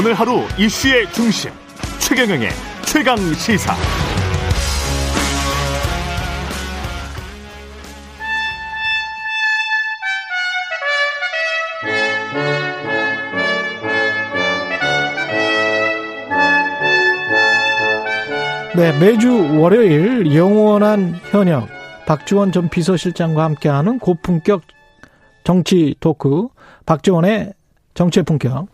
오늘 하루 이슈의 중심 최경영의 최강 시사. 네, 매주 월요일 영원한 현역 박지원 전 비서실장과 함께하는 고품격 정치 토크 박지원의 정치의 품격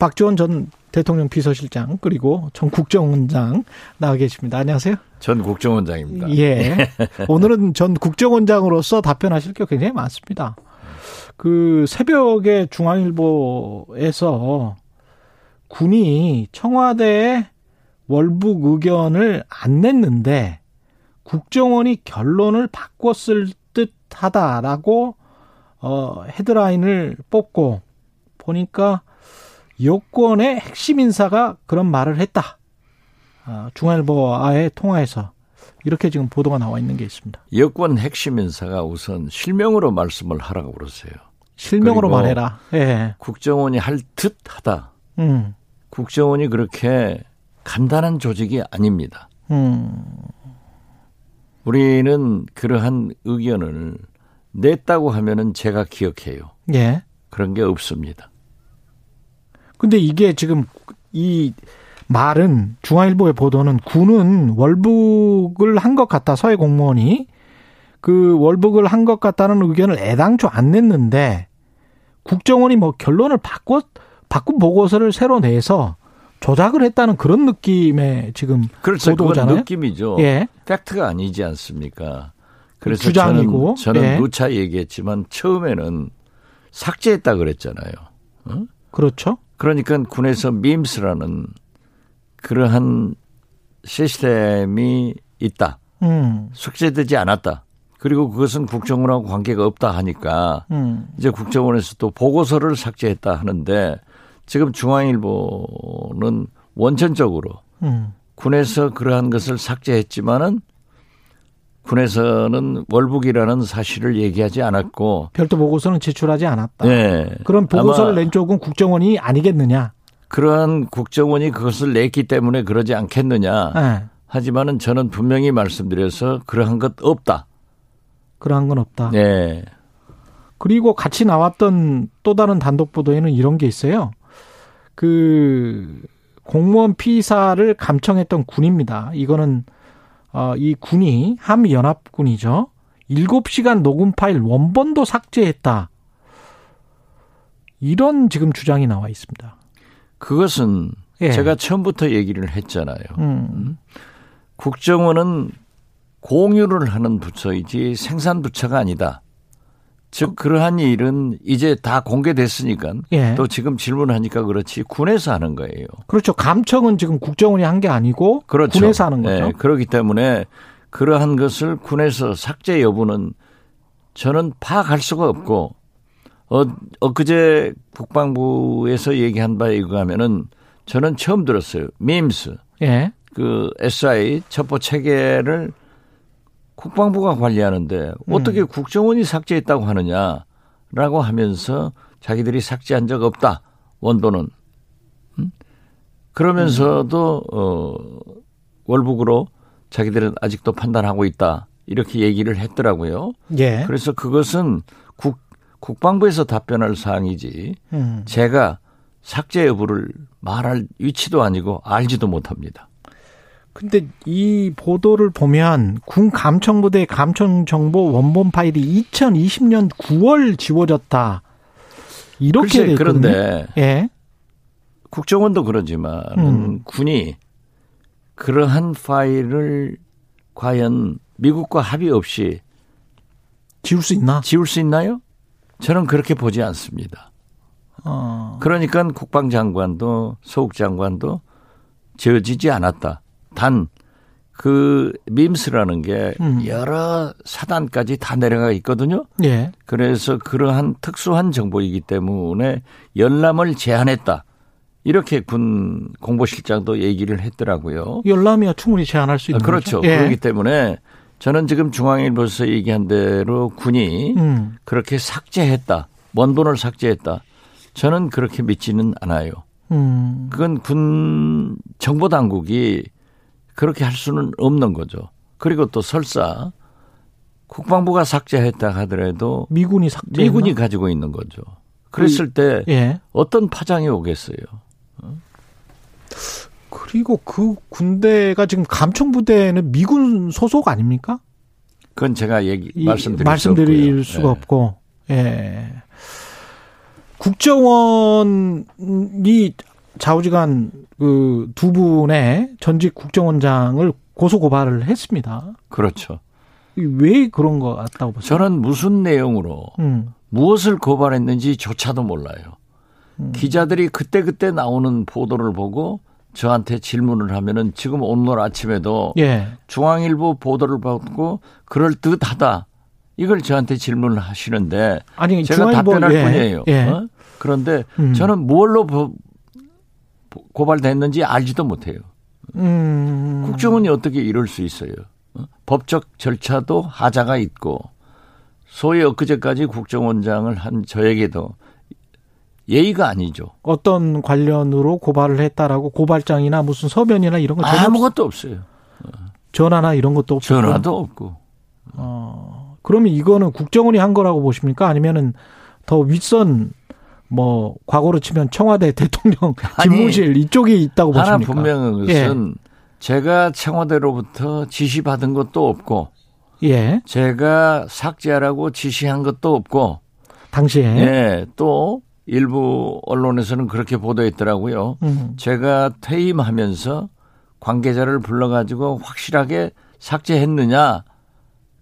박지원 전 대통령 비서실장 그리고 전 국정원장 나와 계십니다. 안녕하세요. 전 국정원장입니다. 예. 오늘은 전 국정원장으로서 답변하실 게 굉장히 많습니다. 그 새벽에 중앙일보에서 군이 청와대에 월북 의견을 안 냈는데 국정원이 결론을 바꿨을 듯 하다라고 어 헤드라인을 뽑고 보니까 여권의 핵심 인사가 그런 말을 했다. 아, 중앙일보와의 통화에서 이렇게 지금 보도가 나와 있는 게 있습니다. 여권 핵심 인사가 우선 실명으로 말씀을 하라고 그러세요. 실명으로 말해라. 예. 국정원이 할 듯하다. 음. 국정원이 그렇게 간단한 조직이 아닙니다. 음. 우리는 그러한 의견을 냈다고 하면은 제가 기억해요. 예. 그런 게 없습니다. 근데 이게 지금 이 말은 중앙일보의 보도는 군은 월북을 한 것 같다 서해 공무원이 그 월북을 한 것 같다는 의견을 애당초 안 냈는데 국정원이 뭐 결론을 바꿔 바꾼 보고서를 새로 내서 조작을 했다는 그런 느낌의 지금 그렇죠. 보도잖아요. 느낌이죠. 예. 팩트가 아니지 않습니까? 그래서 주장이고. 저는, 저는 예. 누차 얘기했지만 처음에는 삭제했다 그랬잖아요. 어? 그렇죠. 그러니까 군에서 밈스라는 그러한 시스템이 있다. 음. 숙제되지 않았다. 그리고 그것은 국정원하고 관계가 없다 하니까 음. 이제 국정원에서 또 보고서를 삭제했다 하는데 지금 중앙일보는 원천적으로 음. 군에서 그러한 것을 삭제했지만은 군에서는 월북이라는 사실을 얘기하지 않았고 별도 보고서는 제출하지 않았다. 네. 그럼 보고서를 낸 쪽은 국정원이 아니겠느냐? 그러한 국정원이 그것을 냈기 때문에 그러지 않겠느냐. 예. 하지만은 저는 분명히 말씀드려서 그러한 것 없다. 그러한 건 없다. 네. 그리고 같이 나왔던 또 다른 단독 보도에는 이런 게 있어요. 그 공무원 피사를 감청했던 군입니다. 이거는 어, 이 군이 한미 연합군이죠. 7시간 녹음 파일 원본도 삭제했다. 이런 지금 주장이 나와 있습니다. 그것은 예. 제가 처음부터 얘기를 했잖아요. 음. 국정원은 공유를 하는 부처이지 생산 부처가 아니다. 즉 그러한 일은 이제 다 공개됐으니까 예. 또 지금 질문하니까 그렇지 군에서 하는 거예요. 그렇죠. 감청은 지금 국정원이 한 게 아니고 그렇죠. 군에서 하는 거죠. 네, 그렇기 때문에 그러한 것을 군에서 삭제 여부는 저는 파악할 수가 없고 어 엊그제 국방부에서 얘기한 바에 의하면은 저는 처음 들었어요. 밈스 예. 그 SI 첩보 체계를 국방부가 관리하는데 어떻게 국정원이 삭제했다고 하느냐라고 하면서 자기들이 삭제한 적 없다 원도는 음? 그러면서도 어 월북으로 자기들은 아직도 판단하고 있다 이렇게 얘기를 했더라고요. 예. 그래서 그것은 국 국방부에서 답변할 사항이지 음. 제가 삭제 여부를 말할 위치도 아니고 알지도 못합니다. 근데 이 보도를 보면 군 감청부대 감청 정보 원본 파일이 2020년 9월 지워졌다. 이렇게 돼. 그런데 예. 국정원도 그러지만 음. 군이 그러한 파일을 과연 미국과 합의 없이 지울 수 있나? 지울 수 있나요? 저는 그렇게 보지 않습니다. 어. 그러니까 국방장관도 소국 장관도 지어지지 않았다. 단 그 밈스라는 게 음. 여러 사단까지 다 내려가 있거든요. 예. 그래서 그러한 특수한 정보이기 때문에 열람을 제한했다. 이렇게 군 공보실장도 얘기를 했더라고요. 열람이야 충분히 제한할 수 있는 그렇죠. 예. 그렇기 때문에 저는 지금 중앙일보에서 얘기한 대로 군이 음. 그렇게 삭제했다. 원본을 삭제했다. 저는 그렇게 믿지는 않아요. 음. 그건 군 정보 당국이 그렇게 할 수는 없는 거죠. 그리고 또 설사 국방부가 삭제했다 하더라도 미군이 삭제. 미군이 가지고 있는 거죠. 그랬을 때 예. 어떤 파장이 오겠어요. 그리고 그 군대가 지금 감청 부대는 미군 소속 아닙니까? 그건 제가 얘기 이- 말씀드릴, 말씀드릴 수 수가 없고요. 없고, 예. 국정원이 좌우지간 그 두 분의 전직 국정원장을 고소 고발을 했습니다. 네. 그렇죠. 왜 그런 것 같다고 보세요? 저는 무슨 내용으로 음, 무엇을 고발했는지조차도 몰라요. 기자들이 그때 그때 나오는 보도를 보고 저한테 질문을 하면은 지금 오늘 아침에도 예. 중앙일보 보도를 받고 그럴 듯하다. 이걸 저한테 질문을 하시는데 아니 제가 중앙일보 답변할 예, 뿐이에요. 예. 어? 그런데 음. 저는 뭘로 보- 고발됐는지 알지도 못해요. 음, 국정원이 어떻게 이럴 수 있어요? 어? 법적 절차도 하자가 있고 소위 엊그제까지 국정원장을 한 저에게도 예의가 아니죠. 어떤 관련으로 고발을 했다라고 고발장이나 무슨 서면이나 이런 거 전혀 없- 아무것도 없어요. 전화나 이런 것도 없고 전화도 없고. 어, 그러면 이거는 국정원이 한 거라고 보십니까? 아니면은 더 윗선 뭐 과거로 치면 청와대 대통령 집무실 이쪽이 있다고 하나 보십니까? 분명한 것은 제가 청와대로부터 지시받은 것도 없고 예, 제가 삭제하라고 지시한 것도 없고 당시에 예, 또 일부 언론에서는 그렇게 보도했더라고요. 음, 제가 퇴임하면서 관계자를 불러가지고 확실하게 삭제했느냐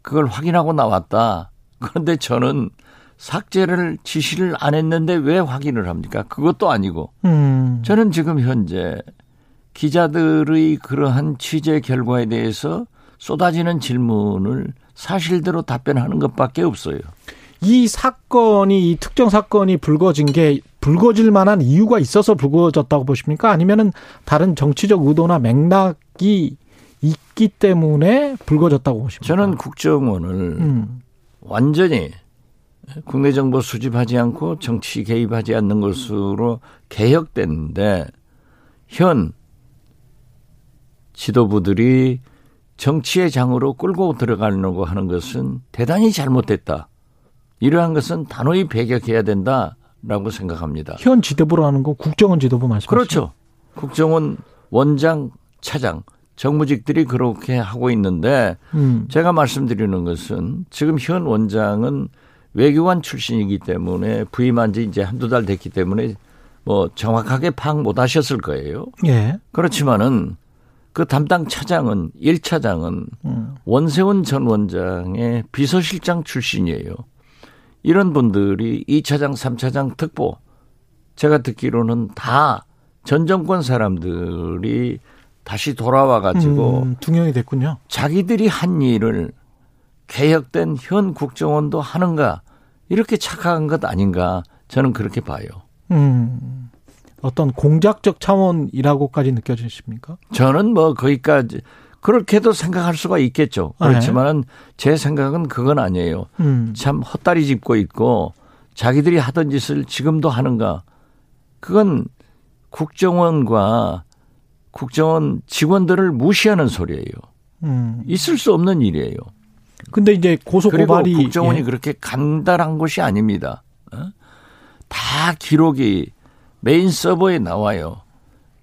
그걸 확인하고 나왔다. 그런데 저는 삭제를 지시를 안 했는데 왜 확인을 합니까? 그것도 아니고 음, 저는 지금 현재 기자들의 그러한 취재 결과에 대해서 쏟아지는 질문을 사실대로 답변하는 것밖에 없어요. 이 사건이 이 특정 사건이 불거진 게 불거질 만한 이유가 있어서 불거졌다고 보십니까? 아니면은 다른 정치적 의도나 맥락이 있기 때문에 불거졌다고 보십니까? 저는 국정원을 음, 완전히 국내 정보 수집하지 않고 정치 개입하지 않는 것으로 개혁됐는데 현 지도부들이 정치의 장으로 끌고 들어가려고 하는 것은 대단히 잘못됐다. 이러한 것은 단호히 배격해야 된다라고 생각합니다. 현 지도부라는 건 국정원 지도부 말씀이시죠? 그렇죠. 국정원 원장, 차장, 정무직들이 그렇게 하고 있는데 음, 제가 말씀드리는 것은 지금 현 원장은 외교관 출신이기 때문에 부임한 지 이제 한두 달 됐기 때문에 뭐 정확하게 파악 못 하셨을 거예요. 예, 그렇지만은 그 담당 차장은 1차장은 음, 원세훈 전 원장의 비서실장 출신이에요. 이런 분들이 2차장, 3차장 특보 제가 듣기로는 다 전 정권 사람들이 다시 돌아와 가지고 음, 중용이 됐군요. 자기들이 한 일을 개혁된 현 국정원도 하는가 이렇게 착각한 것 아닌가 저는 그렇게 봐요. 음, 어떤 공작적 차원이라고까지 느껴지십니까? 저는 뭐 거기까지 그렇게도 생각할 수가 있겠죠. 그렇지만은 제 생각은 그건 아니에요. 음, 참 헛다리 짚고 있고 자기들이 하던 짓을 지금도 하는가? 그건 국정원과 국정원 직원들을 무시하는 소리예요. 음. 있을 수 없는 일이에요. 근데 이제 고소 고발이 국정원이 예. 그렇게 간단한 것이 아닙니다. 어? 다 기록이 메인 서버에 나와요.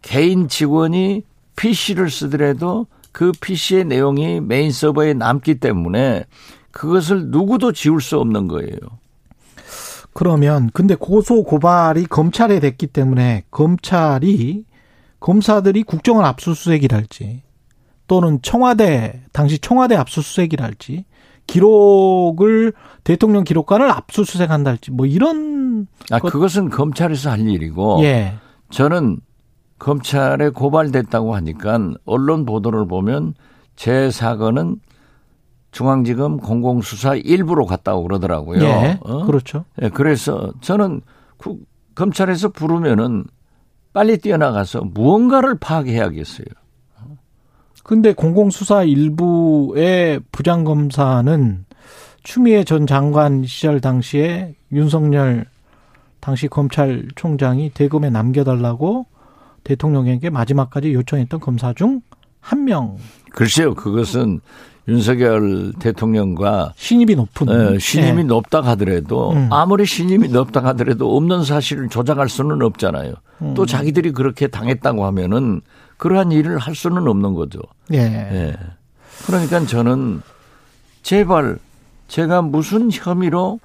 개인 직원이 PC를 쓰더라도 그 PC의 내용이 메인 서버에 남기 때문에 그것을 누구도 지울 수 없는 거예요. 그러면 근데 고소 고발이 검찰에 됐기 때문에 검찰이 검사들이 국정원 압수수색이랄지 또는 청와대 당시 청와대 압수수색이랄지 기록을 대통령 기록관을 압수수색한달지 뭐 이런 아, 그- 그것은 검찰에서 할 일이고 예. 저는 검찰에 고발됐다고 하니까 언론 보도를 보면 제 사건은 중앙지검 공공수사 일부로 갔다고 그러더라고요. 예. 어? 그렇죠. 예, 그래서 저는 구- 검찰에서 부르면은 빨리 뛰어나가서 무언가를 파악해야겠어요. 근데 공공수사 일부의 부장검사는 추미애 전 장관 시절 당시에 윤석열 당시 검찰총장이 대검에 남겨달라고 대통령에게 마지막까지 요청했던 검사 중 한 명. 글쎄요, 그것은 윤석열 대통령과 신임이 높은 예, 신임이 예. 높다 하더라도 음. 아무리 신임이 높다 하더라도 없는 사실을 조작할 수는 없잖아요. 음. 또 자기들이 그렇게 당했다고 하면은 그러한 일을 할 수는 없는 거죠. 예. 예. 그러니까 저는 제발 제가 무슨 혐의로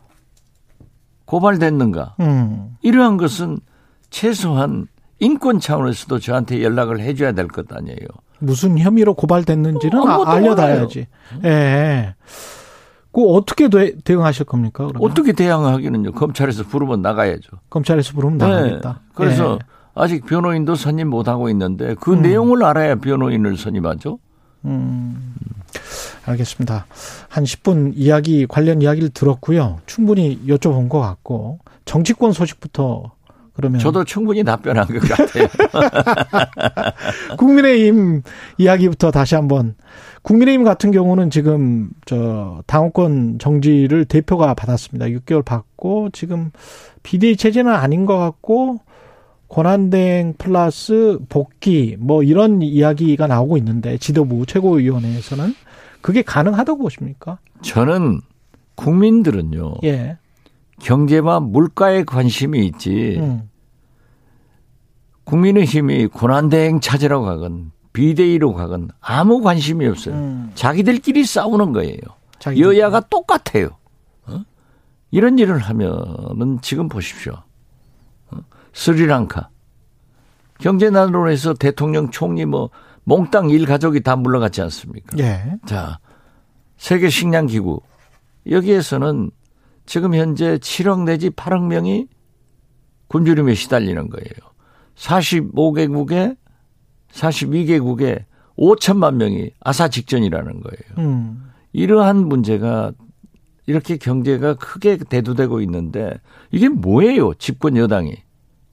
고발됐는가 음. 이러한 것은 최소한 인권 차원에서도 저한테 연락을 해줘야 될 것 아니에요. 무슨 혐의로 고발됐는지는 어, 알려놔야지. 예. 그 어떻게 대, 대응하실 겁니까? 그러면? 어떻게 대항하기는요? 검찰에서 부르면 나가야죠. 검찰에서 부르면 나가겠다. 네. 그래서 예. 아직 변호인도 선임 못 하고 있는데 그 음. 내용을 알아야 변호인을 선임하죠. 음, 알겠습니다. 한 10분 이야기, 관련 이야기를 들었고요. 충분히 여쭤본 것 같고, 정치권 소식부터 그러면. 저도 충분히 답변한 것 같아요. 국민의힘 이야기부터 다시 한번. 국민의힘 같은 경우는 지금 저 당원권 정지를 대표가 받았습니다. 6개월 받고 지금 비대위 체제는 아닌 것 같고 권한대행 플러스 복귀 뭐 이런 이야기가 나오고 있는데 지도부 최고위원회에서는 그게 가능하다고 보십니까? 저는 국민들은요 예. 경제와 물가에 관심이 있지 음. 국민의힘이 권한대행 찾으러 가건 비대위로 가건 아무 관심이 없어요. 음. 자기들끼리 싸우는 거예요. 자기들- 여야가 똑같아요. 어? 이런 일을 하면은 지금 보십시오. 어? 스리랑카 경제난으로 해서 대통령 총리 뭐 몽땅 일 가족이 다 물러갔지 않습니까? 예. 자, 세계 식량 기구 여기에서는 지금 현재 7억 내지 8억 명이 굶주림에 시달리는 거예요. 45개국에 42개국에 5천만 명이 아사 직전이라는 거예요. 음. 이러한 문제가 이렇게 경제가 크게 대두되고 있는데 이게 뭐예요? 집권 여당이.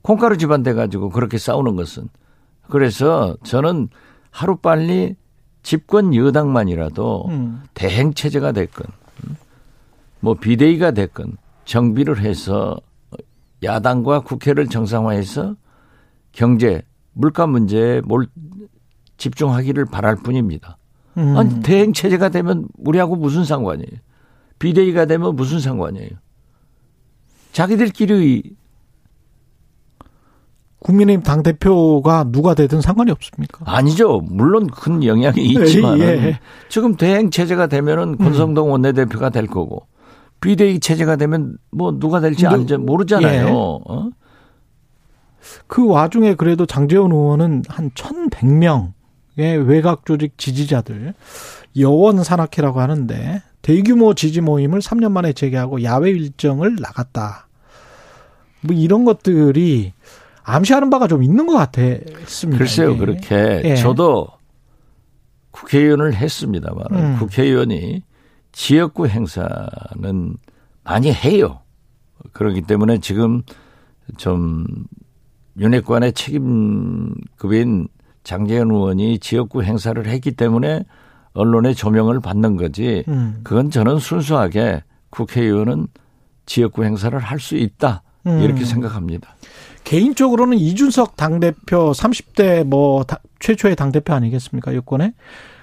콩가루 집안 돼 가지고 그렇게 싸우는 것은. 그래서 저는 하루빨리 집권 여당만이라도 음. 대행 체제가 됐건 뭐 비대위가 됐건 정비를 해서 야당과 국회를 정상화해서 경제 물가 문제에 몰 집중하기를 바랄 뿐입니다. 음. 아니 대행 체제가 되면 우리하고 무슨 상관이에요? 비대위가 되면 무슨 상관이에요? 자기들끼리 국민의힘 당 대표가 누가 되든 상관이 없습니까? 아니죠. 물론 큰 영향이 있지만 예. 지금 대행 체제가 되면은 권성동 원내대표가 될 거고 비대위 체제가 되면 뭐 누가 될지 누- 알지 모르잖아요. 예. 어? 그 와중에 그래도 장재원 의원은 한 1,100명의 외곽 조직 지지자들 여원 산악회라고 하는데 대규모 지지 모임을 3년 만에 재개하고 야외 일정을 나갔다. 뭐 이런 것들이 암시하는 바가 좀 있는 것 같았습니다. 글쎄요, 이게. 그렇게 예. 저도 국회의원을 했습니다만 음. 국회의원이 지역구 행사는 많이 해요. 그렇기 때문에 지금 좀 윤핵관의 책임급인 장재현 의원이 지역구 행사를 했기 때문에 언론의 조명을 받는 거지. 음. 그건 저는 순수하게 국회의원은 지역구 행사를 할 수 있다. 음. 이렇게 생각합니다. 개인적으로는 이준석 당대표 30대 뭐 다- 최초의 당대표 아니겠습니까? 여권에.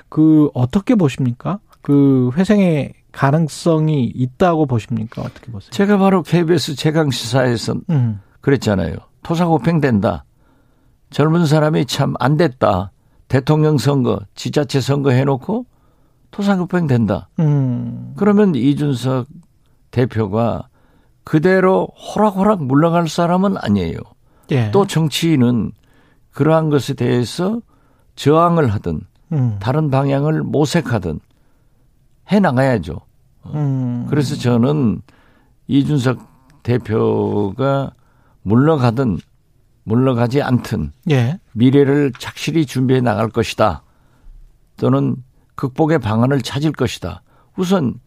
그 어떻게 보십니까? 그 회생의 가능성이 있다고 보십니까? 어떻게 보세요? 제가 바로 KBS 최강 시사에서 음. 그랬잖아요. 토사구팽 된다. 젊은 사람이 참 안 됐다. 대통령 선거, 지자체 선거 해놓고 토사구팽 된다. 음. 그러면 이준석 대표가 그대로 호락호락 물러갈 사람은 아니에요. 예. 또 정치인은 그러한 것에 대해서 저항을 하든 음. 다른 방향을 모색하든 해 나가야죠. 음. 그래서 저는 이준석 대표가 물러가든 물러가지 않든 예. 미래를 착실히 준비해 나갈 것이다. 또는 극복의 방안을 찾을 것이다. 우선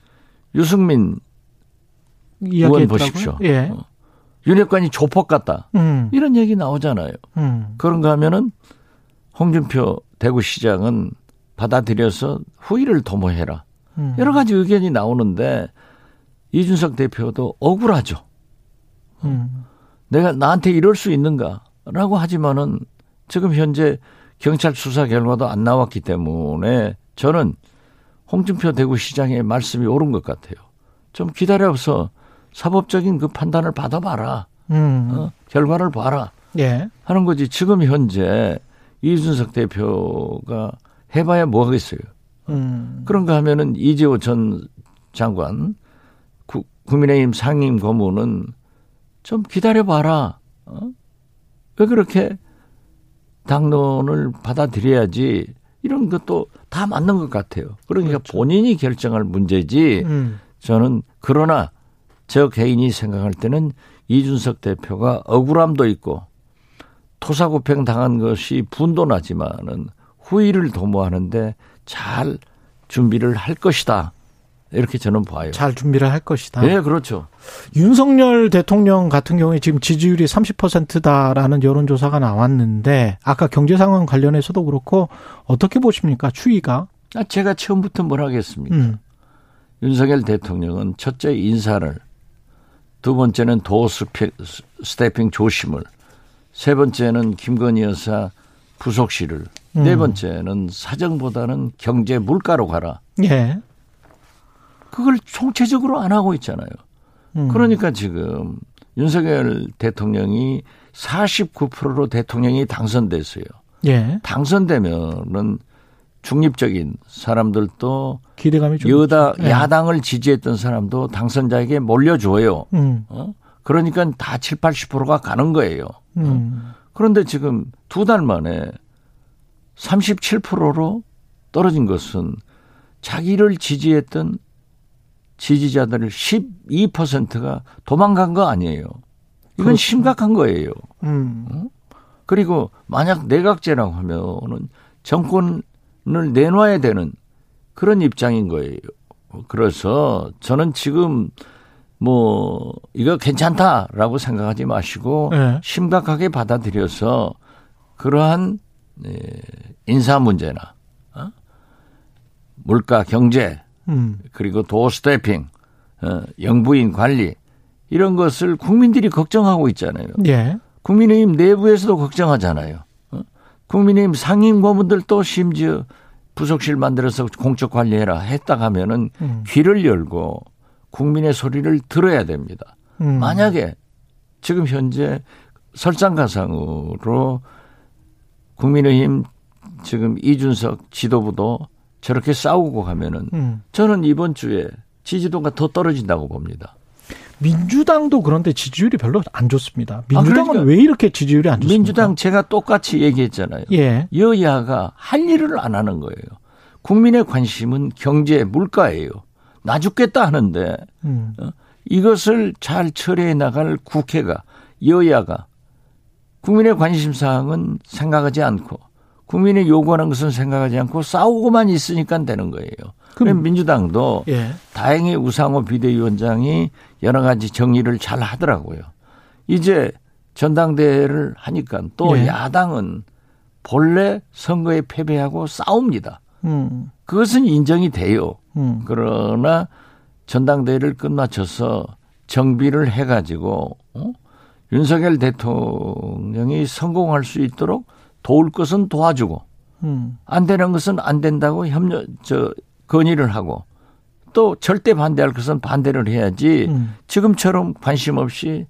유승민 의원. 보십시오. 예. 어. 윤핵관이 조폭 같다. 음. 이런 얘기 나오잖아요. 음. 그런가 하면은 홍준표 대구시장은 받아들여서 후위를 도모해라. 음. 여러 가지 의견이 나오는데 이준석 대표도 억울하죠. 음. 내가 나한테 이럴 수 있는가라고 하지만은 지금 현재 경찰 수사 결과도 안 나왔기 때문에 저는 홍준표 대구시장의 말씀이 옳은 것 같아요. 좀 기다려서 사법적인 그 판단을 받아봐라. 음. 어? 결과를 봐라. 예. 하는 거지. 지금 현재 이준석 대표가 해봐야 뭐 하겠어요. 음. 그런가 하면은 이재호 전 장관, 구, 국민의힘 상임 고문은 좀 기다려봐라. 어? 왜 그렇게 당론을 받아들여야지 이런 것도 다 맞는 것 같아요. 그러니까 본인이 결정할 문제지 음. 저는 그러나 저 개인이 생각할 때는 이준석 대표가 억울함도 있고 토사구팽 당한 것이 분도 나지만은 후위를 도모하는데 잘 준비를 할 것이다. 이렇게 저는 봐요. 잘 준비를 할 것이다. 네, 그렇죠. 윤석열 대통령 같은 경우에 지금 지지율이 30%다라는 여론조사가 나왔는데 아까 경제 상황 관련해서도 그렇고 어떻게 보십니까? 추이가? 아, 제가 처음부터 뭘 하겠습니까? 음. 윤석열 대통령은 첫째 인사를, 두 번째는 도어 스태핑 조심을, 세 번째는 김건희 여사 부속실을, 네 음. 번째는 사정보다는 경제 물가로 가라. 예. 그걸 총체적으로 안 하고 있잖아요. 음. 그러니까 지금 윤석열 대통령이 49%로 대통령이 당선됐어요. 예. 당선되면은 중립적인 사람들도 기대감이 좀 여다 예. 야당을 지지했던 사람도 당선자에게 몰려줘요. 음. 어? 그러니까 다 7, 80%가 가는 거예요. 음. 그런데 지금 두 달 만에 37%로 떨어진 것은 자기를 지지했던 지지자들 12%가 도망간 거 아니에요. 이건 그렇죠. 심각한 거예요. 음. 그리고 만약 내각제라고 하면은 정권을 내놔야 되는 그런 입장인 거예요. 그래서 저는 지금 뭐 이거 괜찮다라고 생각하지 마시고 예. 심각하게 받아들여서 그러한 예, 인사 문제나 어? 물가 경제 음. 그리고 도어 스태핑 어, 영부인 관리 이런 것을 국민들이 걱정하고 있잖아요. 예. 국민의힘 내부에서도 걱정하잖아요. 어? 국민의힘 상임 고문들도 심지어 부속실 만들어서 공적 관리해라 했다 하면은 음. 귀를 열고 국민의 소리를 들어야 됩니다. 음. 만약에 지금 현재 설상가상으로 국민의힘 지금 이준석 지도부도 저렇게 싸우고 가면은 음. 저는 이번 주에 지지도가 더 떨어진다고 봅니다. 민주당도 그런데 지지율이 별로 안 좋습니다. 민주당은 그러니까 왜 이렇게 지지율이 안 좋습니까? 민주당 제가 똑같이 얘기했잖아요. 예. 여야가 할 일을 안 하는 거예요. 국민의 관심은 경제, 물가예요. 나 죽겠다 하는데 음. 어? 이것을 잘 처리해 나갈 국회가 여야가 국민의 관심 사항은 생각하지 않고 국민이 요구하는 것은 생각하지 않고 싸우고만 있으니까 되는 거예요. 그럼 민주당도 예. 다행히 우상호 비대위원장이 여러 가지 정리를 잘 하더라고요. 이제 전당대회를 하니까 또 예. 야당은 본래 선거에 패배하고 싸웁니다. 음. 그것은 인정이 돼요. 음. 그러나 전당대회를 끝마쳐서 정비를 해가지고 어? 윤석열 대통령이 성공할 수 있도록 도울 것은 도와주고 음. 안 되는 것은 안 된다고 협력 저 건의를 하고 또 절대 반대할 것은 반대를 해야지 음. 지금처럼 관심 없이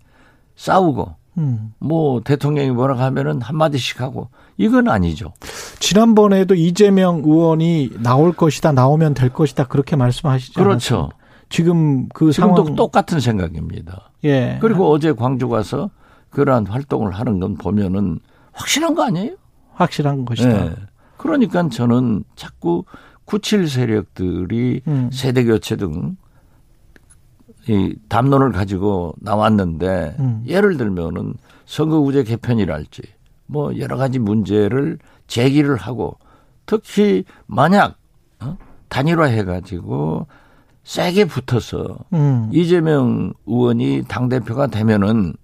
싸우고 음. 뭐 대통령이 뭐라고 하면은 한마디씩 하고 이건 아니죠. 지난번에도 이재명 의원이 나올 것이다, 나오면 될 것이다 그렇게 말씀하시죠. 그렇죠. 지금 그 상황 똑같은 생각입니다. 예. 그리고 어제 광주 가서 그러한 활동을 하는 건 보면은 확실한 거 아니에요? 확실한 것이다. 예. 그러니까 저는 자꾸 97 세력들이 음. 세대 교체 등 이 담론을 가지고 나왔는데 음. 예를 들면은 선거구제 개편이랄지 뭐 여러 가지 문제를 제기를 하고 특히 만약 어? 단일화해 가지고 세게 붙어서 음. 이재명 의원이 당 대표가 되면은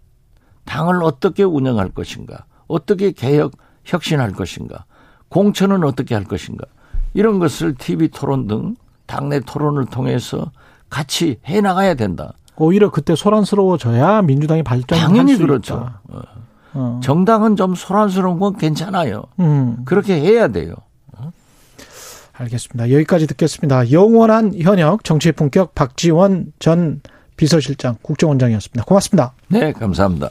당을 어떻게 운영할 것인가, 어떻게 개혁 혁신할 것인가, 공천은 어떻게 할 것인가 이런 것을 TV 토론 등 당내 토론을 통해서 같이 해 나가야 된다. 오히려 그때 소란스러워져야 민주당이 발전할 당연히 수 그렇죠. 있다. 어. 어. 정당은 좀 소란스러운 건 괜찮아요. 음. 그렇게 해야 돼요. 알겠습니다. 여기까지 듣겠습니다. 영원한 현역 정치의 품격 박지원 전 비서실장 국정원장이었습니다. 고맙습니다. 네, 감사합니다.